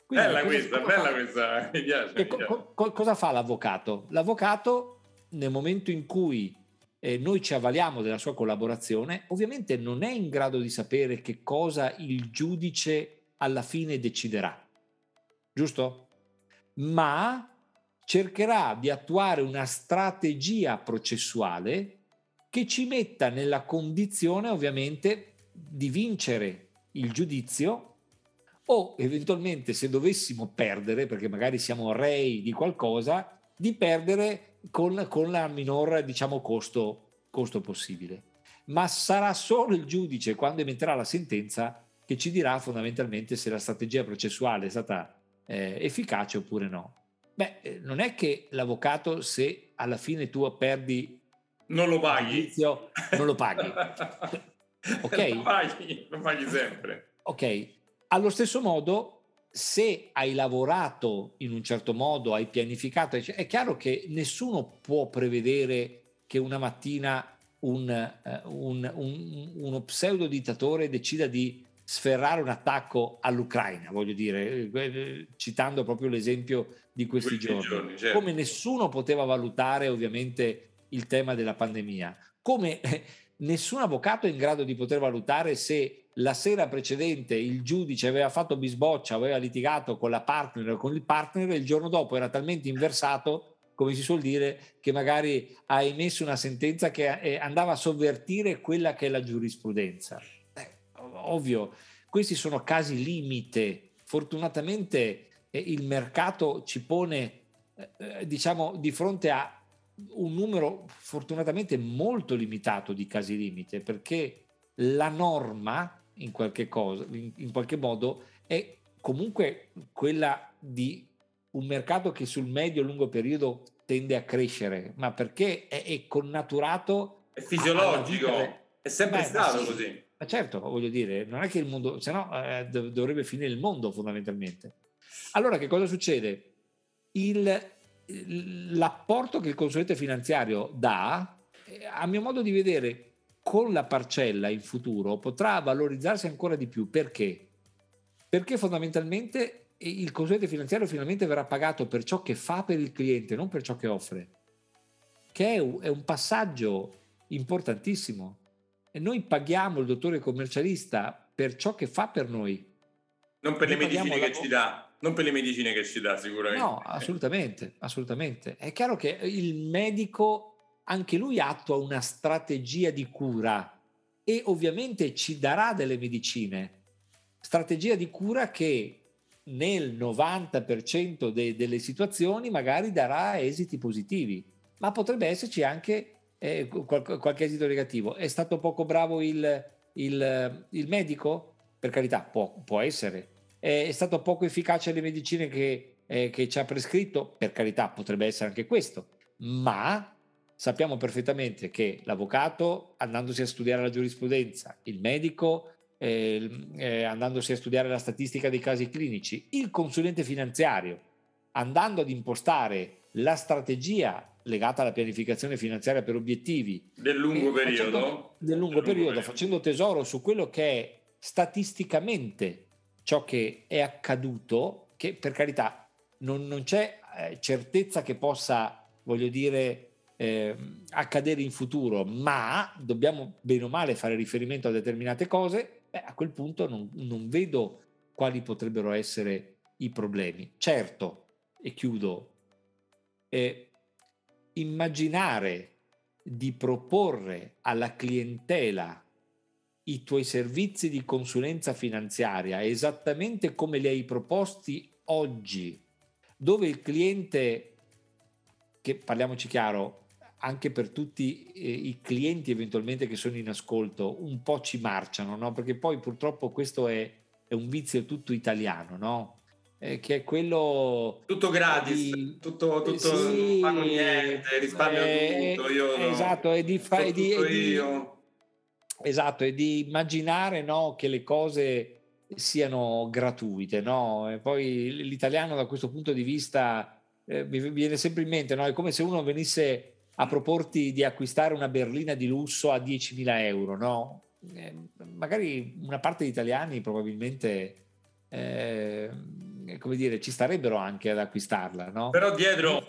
Quindi, bella questa, bella fa? questa, mi piace. Mi piace. Co- co- cosa fa l'avvocato? L'avvocato nel momento in cui eh, noi ci avvaliamo della sua collaborazione, ovviamente non è in grado di sapere che cosa il giudice alla fine deciderà, giusto? Ma cercherà di attuare una strategia processuale che ci metta nella condizione ovviamente di vincere il giudizio o eventualmente se dovessimo perdere, perché magari siamo rei di qualcosa, di perdere con, con la minor diciamo, costo, costo possibile. Ma sarà solo il giudice quando emetterà la sentenza che ci dirà fondamentalmente se la strategia processuale è stata eh, efficace oppure no. Beh, eh, non è che l'avvocato, se alla fine tu perdi non lo paghi, inizio, non lo paghi. ok? Lo paghi, lo paghi sempre. Ok, allo stesso modo, se hai lavorato in un certo modo, hai pianificato, è chiaro che nessuno può prevedere che una mattina un, uh, un, un, uno pseudo dittatore decida di sferrare un attacco all'Ucraina, voglio dire, eh, citando proprio l'esempio di questi, questi giorni, giorni certo. come nessuno poteva valutare ovviamente il tema della pandemia, come eh, nessun avvocato è in grado di poter valutare se la sera precedente il giudice aveva fatto bisboccia, aveva litigato con la partner o con il partner e il giorno dopo era talmente inversato come si suol dire, che magari ha emesso una sentenza che eh, andava a sovvertire quella che è la giurisprudenza ovvio, questi sono casi limite. Fortunatamente eh, il mercato ci pone, eh, eh, diciamo, di fronte a un numero fortunatamente molto limitato di casi limite, perché la norma, in qualche, cosa, in, qualche modo, è comunque quella di un mercato che sul medio-lungo periodo tende a crescere, ma perché è, è connaturato. È fisiologico, è sempre Beh, stato sì, così. Ma certo, voglio dire, non è che il mondo, se no eh, dovrebbe finire il mondo fondamentalmente. Allora che cosa succede? Il, l'apporto che il consulente finanziario dà, eh, a mio modo di vedere, con la parcella in futuro potrà valorizzarsi ancora di più. Perché? Perché fondamentalmente il consulente finanziario finalmente verrà pagato per ciò che fa per il cliente, non per ciò che offre, che è un passaggio importantissimo. E noi paghiamo il dottore commercialista per ciò che fa per noi. Non per noi le medicine che ci dà, non per le medicine che ci dà sicuramente. No, assolutamente, assolutamente. È chiaro che il medico anche lui attua una strategia di cura e ovviamente ci darà delle medicine. Strategia di cura che nel 90% de- delle situazioni magari darà esiti positivi, ma potrebbe esserci anche eh, qual- qualche esito negativo. È stato poco bravo il, il, il medico? Per carità, può, può essere. È, è, stato poco efficace le medicine che, eh, che ci ha prescritto? Per carità, potrebbe essere anche questo. Ma sappiamo perfettamente che l'avvocato, andandosi a studiare la giurisprudenza, il medico, eh, eh, andandosi a studiare la statistica dei casi clinici, il consulente finanziario, andando ad impostare la strategia legata alla pianificazione finanziaria per obiettivi del lungo periodo, facendo, del lungo periodo, periodo, facendo tesoro su quello che è statisticamente ciò che è accaduto, che per carità non, non c'è eh, certezza che possa, voglio dire, eh, accadere in futuro, ma dobbiamo bene o male fare riferimento a determinate cose, beh, a quel punto non, non vedo quali potrebbero essere i problemi. Certo, e chiudo, eh, immaginare di proporre alla clientela i tuoi servizi di consulenza finanziaria esattamente come li hai proposti oggi, dove il cliente, che parliamoci chiaro, anche per tutti eh, i clienti eventualmente che sono in ascolto, un po' ci marciano, no? perché poi purtroppo questo è, è un vizio tutto italiano, no? eh, che è quello... Tutto gratis, di, tutto, tutto sì, non fanno niente, risparmio eh, tutto, io Esatto, è di, fa, è di, è di, esatto, è di immaginare no, che le cose siano gratuite, no? E poi l'italiano da questo punto di vista eh, mi viene sempre in mente, no? È come se uno venisse a proporti di acquistare una berlina di lusso a 10.000 euro, no? Eh, magari una parte di italiani probabilmente eh, come dire, ci starebbero anche ad acquistarla, no? Però dietro,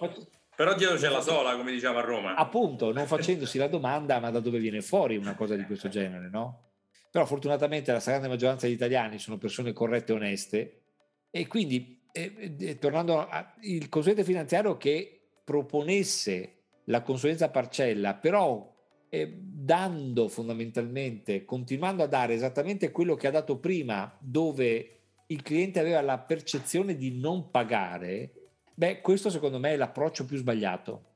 però dietro c'è la sola, come diciamo a Roma. Appunto, non facendosi la domanda, ma da dove viene fuori una cosa di questo genere, no? Però fortunatamente la stragrande maggioranza degli italiani sono persone corrette e oneste e quindi, eh, eh, tornando al consulente finanziario che proponesse la consulenza parcella, però eh, dando fondamentalmente, continuando a dare esattamente quello che ha dato prima, dove il cliente aveva la percezione di non pagare, beh, questo secondo me è l'approccio più sbagliato.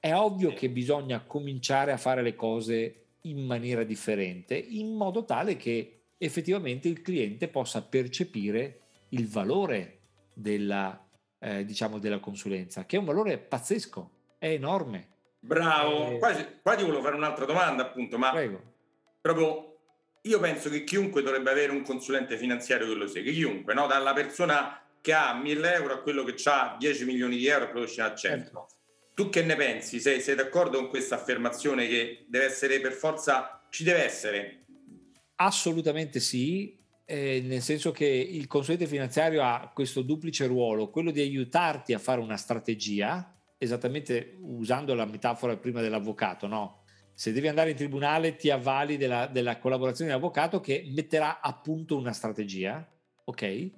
È ovvio che bisogna cominciare a fare le cose in maniera differente, in modo tale che effettivamente il cliente possa percepire il valore della, eh, diciamo, della consulenza, che è un valore pazzesco, è enorme. Bravo, eh, qua, qua, ti volevo fare un'altra domanda appunto, ma prego. proprio io penso che chiunque dovrebbe avere un consulente finanziario che lo segua, chiunque, no? dalla persona che ha 1000 euro a quello che ha 10 milioni di euro e quello che ha 100. Certo. Tu che ne pensi? Sei, sei d'accordo con questa affermazione che deve essere per forza, ci deve essere? Assolutamente sì, eh, nel senso che il consulente finanziario ha questo duplice ruolo, quello di aiutarti a fare una strategia, esattamente usando la metafora prima dell'avvocato, no? se devi andare in tribunale ti avvali della, della collaborazione dell'avvocato che metterà a punto una strategia, ok?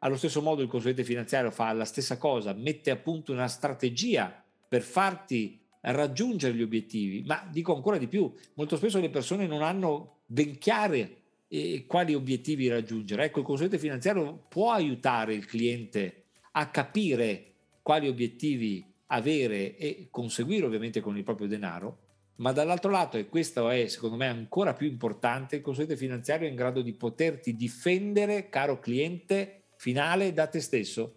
Allo stesso modo il consulente finanziario fa la stessa cosa, mette a punto una strategia per farti raggiungere gli obiettivi, ma dico ancora di più, molto spesso le persone non hanno ben chiare eh, quali obiettivi raggiungere. Ecco, il consulente finanziario può aiutare il cliente a capire quali obiettivi avere e conseguire ovviamente con il proprio denaro ma dall'altro lato, e questo è secondo me ancora più importante, il consulente finanziario è in grado di poterti difendere, caro cliente finale, da te stesso.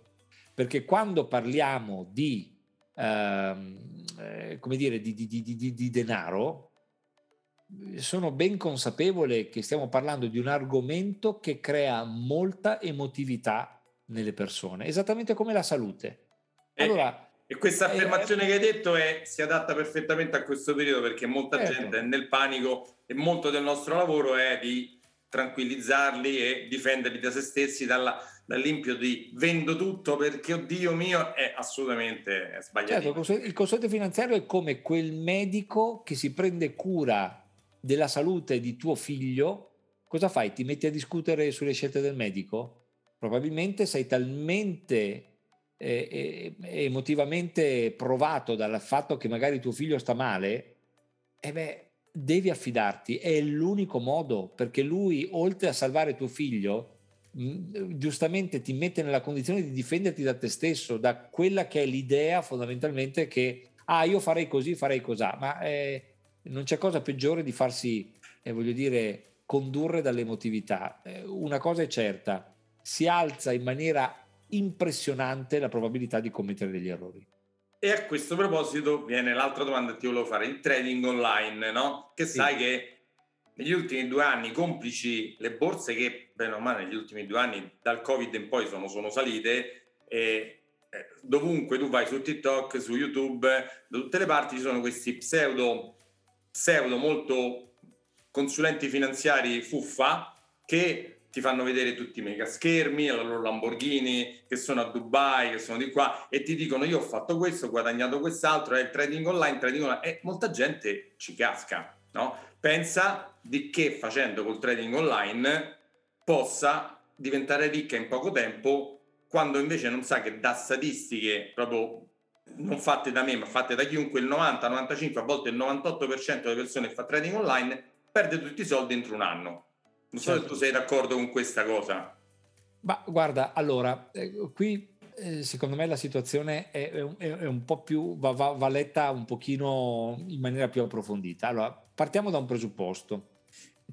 Perché quando parliamo di, ehm, eh, come dire, di, di, di, di denaro, sono ben consapevole che stiamo parlando di un argomento che crea molta emotività nelle persone, esattamente come la salute. Allora, E questa eh, affermazione eh, che hai detto è, si adatta perfettamente a questo periodo perché molta certo. gente è nel panico e molto del nostro lavoro è di tranquillizzarli e difenderli da se stessi dalla, dall'impio di vendo tutto perché oddio mio è assolutamente sbagliato. Certo, il consulente finanziario è come quel medico che si prende cura della salute di tuo figlio. Cosa fai? Ti metti a discutere sulle scelte del medico? Probabilmente sei talmente eh, emotivamente provato dal fatto che magari tuo figlio sta male, e beh, devi affidarti, è l'unico modo perché lui, oltre a salvare tuo figlio, mh, giustamente ti mette nella condizione di difenderti da te stesso, da quella che è l'idea fondamentalmente che, ah, io farei così, farei così, ma eh, non c'è cosa peggiore di farsi, eh, voglio dire, condurre dall'emotività. Eh, una cosa è certa, si alza in maniera impressionante la probabilità di commettere degli errori. E a questo proposito viene l'altra domanda che ti volevo fare, il trading online, no? Che sì. sai che negli ultimi due anni, complici le borse che, bene o male, negli ultimi due anni dal Covid in poi sono, sono salite, e eh, dovunque tu vai su TikTok, su YouTube, da tutte le parti ci sono questi pseudo, pseudo molto consulenti finanziari fuffa che ti fanno vedere tutti i mega schermi, la loro Lamborghini, che sono a Dubai, che sono di qua, e ti dicono io ho fatto questo, ho guadagnato quest'altro, è il trading online, trading online, e molta gente ci casca, no? Pensa di che facendo col trading online possa diventare ricca in poco tempo, quando invece non sa che da statistiche proprio non fatte da me, ma fatte da chiunque, il 90, 95, a volte il 98% delle persone che fa trading online perde tutti i soldi entro un anno non so certo. se tu sei d'accordo con questa cosa. Ma guarda, allora, eh, qui eh, secondo me la situazione è, è, è un po' più, va, va, va, letta un pochino in maniera più approfondita. Allora, partiamo da un presupposto.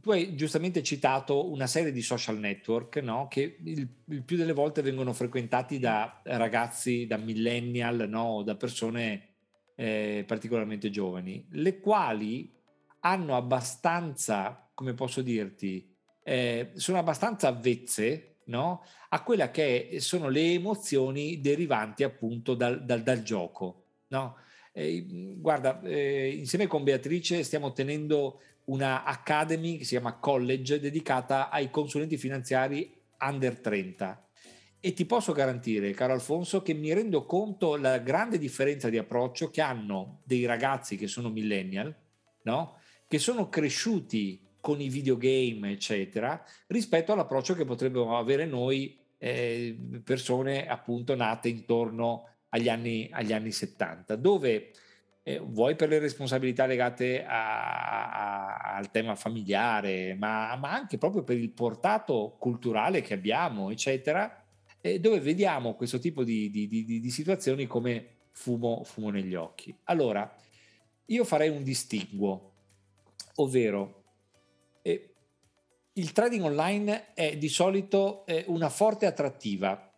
Tu hai giustamente citato una serie di social network no? che il, il, più delle volte vengono frequentati da ragazzi, da millennial, no? da persone eh, particolarmente giovani, le quali hanno abbastanza, come posso dirti, eh, sono abbastanza avvezze no? a quelle che sono le emozioni derivanti appunto dal, dal, dal gioco. No? Eh, guarda, eh, insieme con Beatrice stiamo tenendo una academy che si chiama College dedicata ai consulenti finanziari under 30 e ti posso garantire, caro Alfonso, che mi rendo conto la grande differenza di approccio che hanno dei ragazzi che sono millennial, no? che sono cresciuti con i videogame, eccetera, rispetto all'approccio che potremmo avere noi eh, persone appunto nate intorno agli anni, agli anni 70, dove eh, vuoi per le responsabilità legate a, a, al tema familiare, ma, ma, anche proprio per il portato culturale che abbiamo, eccetera, eh, dove vediamo questo tipo di, di, di, di situazioni come fumo, fumo negli occhi. Allora, io farei un distinguo, ovvero eh, il trading online è di solito eh, una forte attrattiva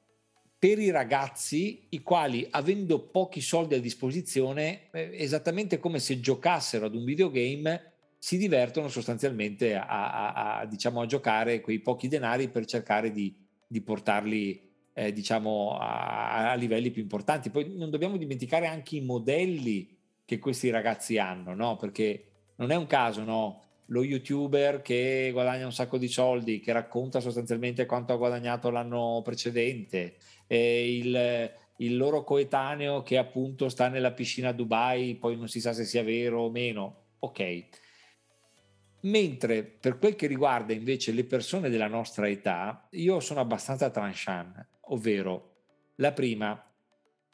per i ragazzi i quali avendo pochi soldi a disposizione, eh, esattamente come se giocassero ad un videogame, si divertono sostanzialmente a, a, a, diciamo, a giocare quei pochi denari per cercare di, di portarli eh, diciamo, a, livelli più importanti. Poi non dobbiamo dimenticare anche i modelli che questi ragazzi hanno, no? perché non è un caso, no? Lo youtuber che guadagna un sacco di soldi, che racconta sostanzialmente quanto ha guadagnato l'anno precedente, il, il loro coetaneo che appunto sta nella piscina a Dubai, poi non si sa se sia vero o meno. Ok. Mentre per quel che riguarda invece le persone della nostra età, io sono abbastanza tranchant, ovvero la prima,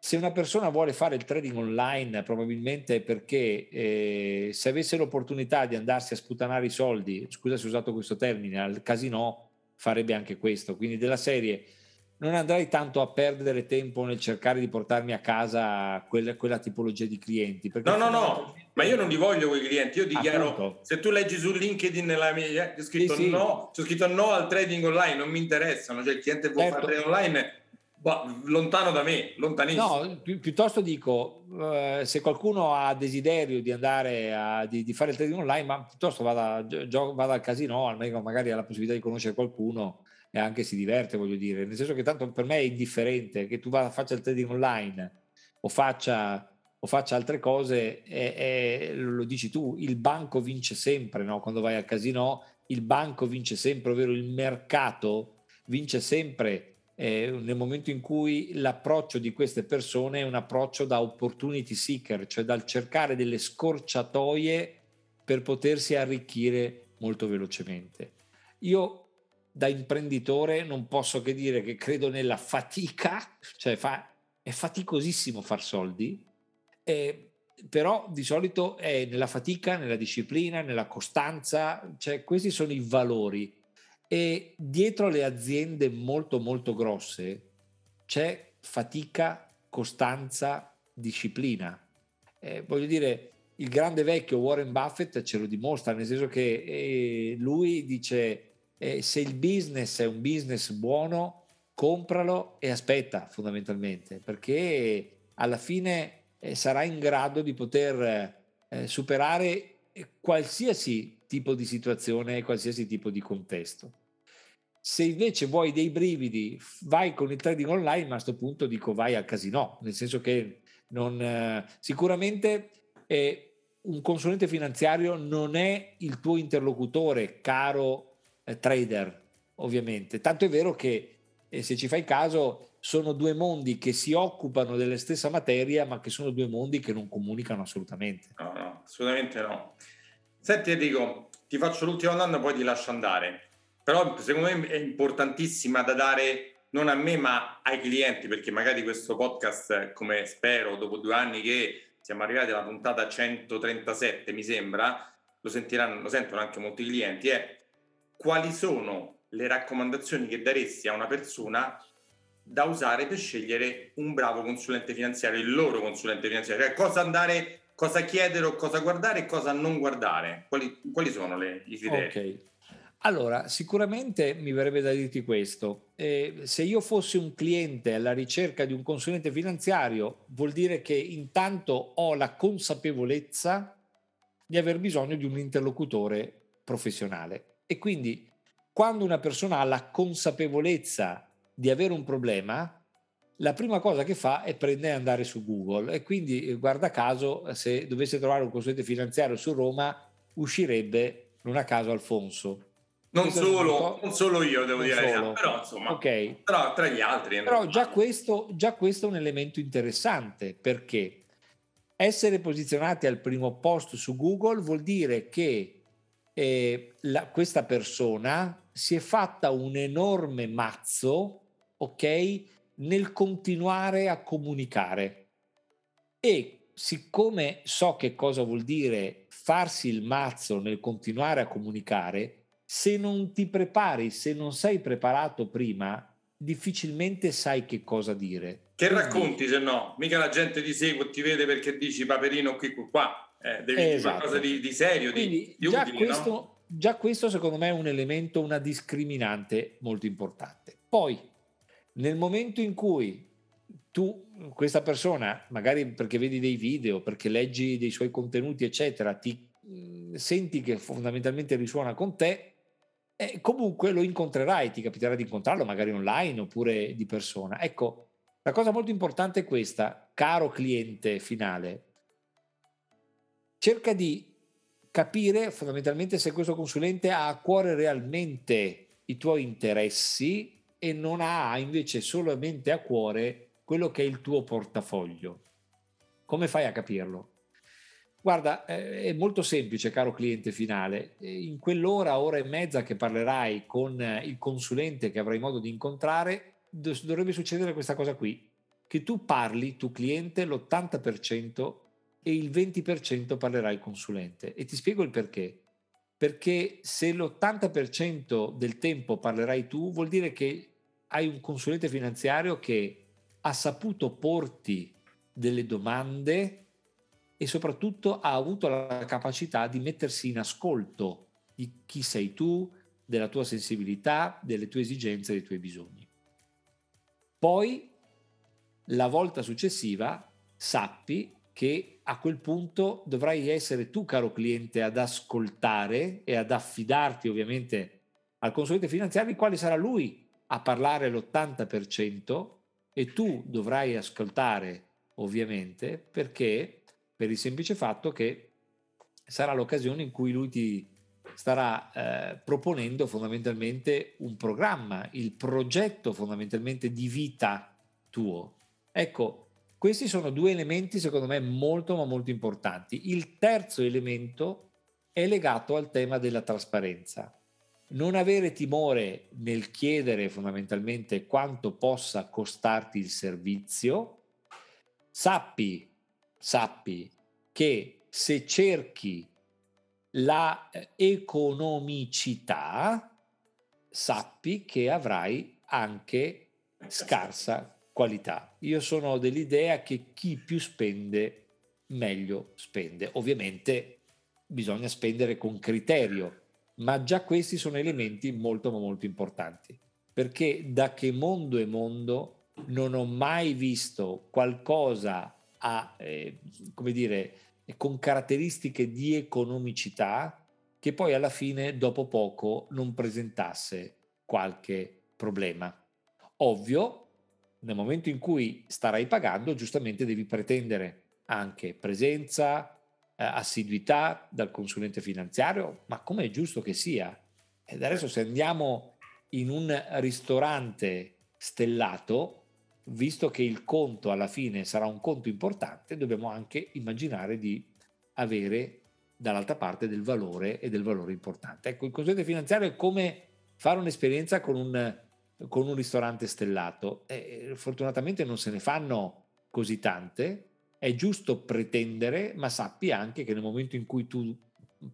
se una persona vuole fare il trading online, probabilmente perché eh, se avesse l'opportunità di andarsi a sputanare i soldi, scusa se ho usato questo termine, al casino farebbe anche questo. Quindi della serie non andrei tanto a perdere tempo nel cercare di portarmi a casa quella, quella tipologia di clienti. No, no, no, ma io non li voglio quei clienti. Io dichiaro, Appunto. se tu leggi su LinkedIn nella mia, c'è scritto, sì, no, c'è scritto no al trading online, non mi interessano. Cioè il cliente può certo. fare trading online Bah, lontano da me, lontanissimo. No, pi- piuttosto dico, eh, se qualcuno ha desiderio di andare a di, di, fare il trading online, ma piuttosto vada, gio- vada al casino, almeno magari ha la possibilità di conoscere qualcuno e anche si diverte, voglio dire. Nel senso che tanto per me è indifferente che tu vada a fare il trading online o faccia, o faccia altre cose, è, è, lo dici tu, il banco vince sempre, no? quando vai al casino il banco vince sempre, ovvero il mercato vince sempre eh, nel momento in cui l'approccio di queste persone è un approccio da opportunity seeker, cioè dal cercare delle scorciatoie per potersi arricchire molto velocemente. Io da imprenditore non posso che dire che credo nella fatica, cioè fa, è faticosissimo far soldi, eh, però di solito è nella fatica, nella disciplina, nella costanza, cioè questi sono i valori e dietro le aziende molto molto grosse c'è fatica, costanza, disciplina. Eh, voglio dire, il grande vecchio Warren Buffett ce lo dimostra, nel senso che eh, lui dice eh, se il business è un business buono, compralo e aspetta fondamentalmente, perché alla fine eh, sarà in grado di poter eh, superare qualsiasi tipo di situazione e qualsiasi tipo di contesto. Se invece vuoi dei brividi, vai con il trading online, ma a questo punto dico vai al casino, nel senso che non, eh, sicuramente eh, un consulente finanziario non è il tuo interlocutore, caro eh, trader, ovviamente. Tanto è vero che, eh, se ci fai caso, sono due mondi che si occupano della stessa materia, ma che sono due mondi che non comunicano assolutamente. No, no, assolutamente no. Senti Enrico, ti faccio l'ultima domanda, poi ti lascio andare. Però secondo me è importantissima da dare non a me ma ai clienti perché magari questo podcast come spero dopo due anni che siamo arrivati alla puntata 137 mi sembra lo sentiranno lo sentono anche molti clienti è quali sono le raccomandazioni che daresti a una persona da usare per scegliere un bravo consulente finanziario il loro consulente finanziario? Cioè cosa andare cosa chiedere o cosa guardare e cosa non guardare quali, quali sono le, i criteri ok allora, sicuramente mi verrebbe da dirti questo. Eh, se io fossi un cliente alla ricerca di un consulente finanziario, vuol dire che intanto ho la consapevolezza di aver bisogno di un interlocutore professionale. E quindi quando una persona ha la consapevolezza di avere un problema, la prima cosa che fa è prendere e andare su Google. E quindi, eh, guarda caso, se dovesse trovare un consulente finanziario su Roma, uscirebbe non a caso Alfonso non solo, non solo, io devo dire, solo. però insomma, okay. però tra gli altri. Però già questo, già questo è un elemento interessante perché essere posizionati al primo posto su Google vuol dire che eh, la, questa persona si è fatta un enorme mazzo, ok, nel continuare a comunicare. E siccome so che cosa vuol dire farsi il mazzo nel continuare a comunicare, se non ti prepari, se non sei preparato prima, difficilmente sai che cosa dire. Che Quindi, racconti se no? Mica la gente ti segue ti vede perché dici paperino qui qua. Eh, devi esatto. dire qualcosa di, di serio, Quindi, di, di già utile, questo, no? Già questo secondo me è un elemento, una discriminante molto importante. Poi, nel momento in cui tu, questa persona, magari perché vedi dei video, perché leggi dei suoi contenuti, eccetera, ti mh, senti che fondamentalmente risuona con te, e comunque lo incontrerai, ti capiterà di incontrarlo magari online oppure di persona. Ecco, la cosa molto importante è questa, caro cliente finale, cerca di capire fondamentalmente se questo consulente ha a cuore realmente i tuoi interessi e non ha invece solamente a cuore quello che è il tuo portafoglio. Come fai a capirlo? Guarda, eh, è molto semplice, caro cliente finale. In quell'ora, ora e mezza che parlerai con eh, il consulente che avrai modo di incontrare, dovrebbe succedere questa cosa qui, che tu parli, tu cliente, l'80% e il 20% parlerà il consulente. E ti spiego il perché. Perché se l'80% del tempo parlerai tu, vuol dire che hai un consulente finanziario che ha saputo porti delle domande e soprattutto ha avuto la capacità di mettersi in ascolto di chi sei tu, della tua sensibilità, delle tue esigenze, dei tuoi bisogni. Poi, la volta successiva, sappi che a quel punto dovrai essere tu, caro cliente, ad ascoltare e ad affidarti ovviamente al consulente finanziario, quale sarà lui a parlare l'80% e tu dovrai ascoltare ovviamente, perché per il semplice fatto che sarà l'occasione in cui lui ti starà eh, proponendo fondamentalmente un programma, il progetto fondamentalmente di vita tuo. Ecco, questi sono due elementi secondo me molto ma molto importanti. Il terzo elemento è legato al tema della trasparenza. Non avere timore nel chiedere fondamentalmente quanto possa costarti il servizio. Sappi, sappi che se cerchi la eh, economicità, sappi che avrai anche scarsa qualità. Io sono dell'idea che chi più spende, meglio spende. Ovviamente bisogna spendere con criterio, ma già questi sono elementi molto molto importanti. Perché da che mondo è mondo non ho mai visto qualcosa a, eh, come dire, con caratteristiche di economicità che poi alla fine, dopo poco, non presentasse qualche problema. Ovvio, nel momento in cui starai pagando, giustamente devi pretendere anche presenza, eh, assiduità dal consulente finanziario, ma come è giusto che sia. Ed adesso se andiamo in un ristorante stellato, visto che il conto alla fine sarà un conto importante, dobbiamo anche immaginare di avere dall'altra parte del valore e del valore importante. Ecco, il consulente finanziario è come fare un'esperienza con un, con un ristorante stellato. E fortunatamente non se ne fanno così tante, è giusto pretendere, ma sappi anche che nel momento in cui tu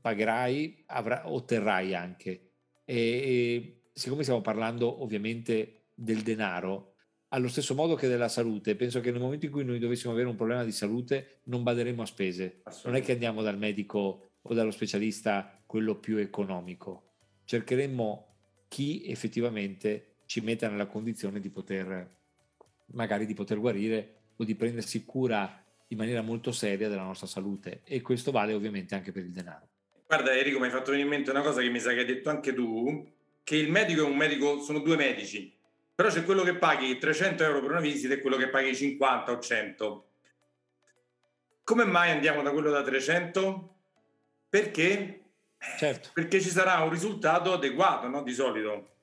pagherai, avrai, otterrai anche. E, e siccome stiamo parlando ovviamente del denaro, allo stesso modo che della salute, penso che nel momento in cui noi dovessimo avere un problema di salute non baderemo a spese. Non è che andiamo dal medico o dallo specialista quello più economico. Cercheremmo chi effettivamente ci metta nella condizione di poter magari di poter guarire o di prendersi cura in maniera molto seria della nostra salute e questo vale ovviamente anche per il denaro. Guarda Enrico, mi hai fatto venire in mente una cosa che mi sa che hai detto anche tu, che il medico è un medico, sono due medici però c'è quello che paghi 300 euro per una visita e quello che paghi 50 o 100. Come mai andiamo da quello da 300? Perché? Certo. Perché ci sarà un risultato adeguato, no? Di solito.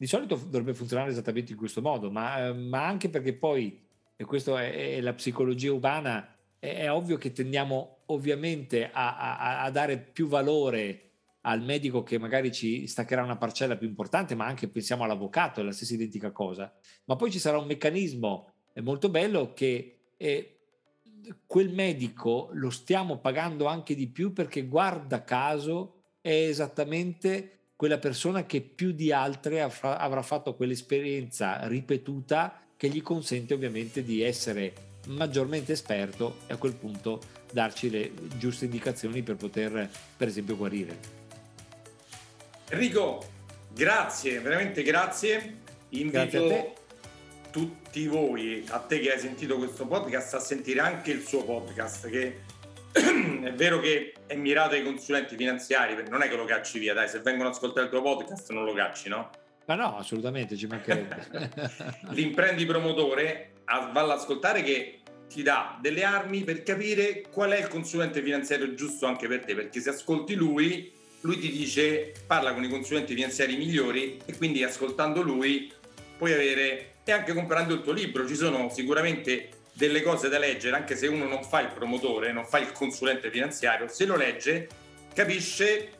Di solito dovrebbe funzionare esattamente in questo modo, ma, ma anche perché poi, e questa è, è, la psicologia umana, è, è, ovvio che tendiamo ovviamente a, a, a dare più valore al medico che magari ci staccherà una parcella più importante, ma anche pensiamo all'avvocato, è la stessa identica cosa. Ma poi ci sarà un meccanismo molto bello che eh, quel medico lo stiamo pagando anche di più perché guarda caso è esattamente quella persona che più di altre avrà fatto quell'esperienza ripetuta che gli consente ovviamente di essere maggiormente esperto e a quel punto darci le giuste indicazioni per poter per esempio guarire. Enrico, grazie, veramente grazie. Invito grazie tutti voi, a te che hai sentito questo podcast, a sentire anche il suo podcast che è vero che è mirato ai consulenti finanziari, non è che lo cacci via, dai, se vengono ad ascoltare il tuo podcast non lo cacci, no? Ma no, assolutamente, ci mancherebbe. L'imprendi promotore va ad ascoltare che ti dà delle armi per capire qual è il consulente finanziario giusto anche per te, perché se ascolti lui lui ti dice parla con i consulenti finanziari migliori e quindi ascoltando lui puoi avere e anche comprando il tuo libro ci sono sicuramente delle cose da leggere anche se uno non fa il promotore non fa il consulente finanziario se lo legge capisce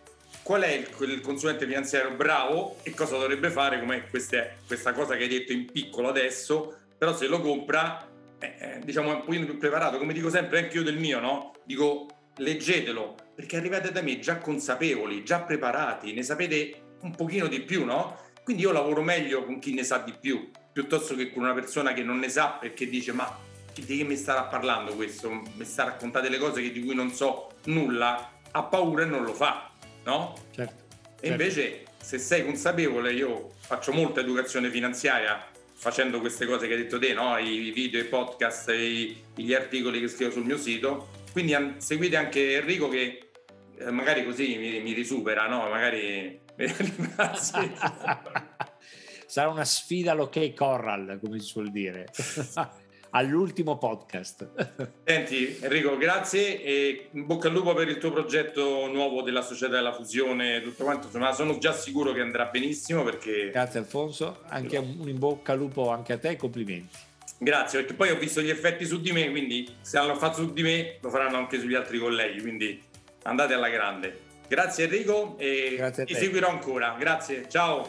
qual è il, il consulente finanziario bravo e cosa dovrebbe fare come questa, cosa che hai detto in piccolo adesso però se lo compra eh, eh diciamo un pochino più preparato come dico sempre anche io del mio no dico leggetelo perché arrivate da me già consapevoli, già preparati, ne sapete un pochino di più, no? Quindi io lavoro meglio con chi ne sa di più, piuttosto che con una persona che non ne sa perché dice ma di che mi starà parlando questo? Mi sta raccontando delle cose di cui non so nulla, ha paura e non lo fa, no? Certo. E invece se sei consapevole, io faccio molta educazione finanziaria facendo queste cose che hai detto te, no? I video, i podcast, i, gli articoli che scrivo sul mio sito. Quindi an- seguite anche Enrico che eh, magari così mi, mi risupera, no? Magari Sarà una sfida all'ok corral, come si suol dire. all'ultimo podcast. Senti Enrico, grazie e in bocca al lupo per il tuo progetto nuovo della società della fusione, tutto quanto, insomma sono già sicuro che andrà benissimo perché... Grazie Alfonso, anche un in bocca al lupo anche a te, complimenti. Grazie, perché poi ho visto gli effetti su di me, quindi se hanno fatto su di me lo faranno anche sugli altri colleghi, quindi andate alla grande. Grazie Enrico e Grazie ti seguirò ancora. Grazie, ciao.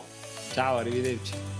Ciao, arrivederci.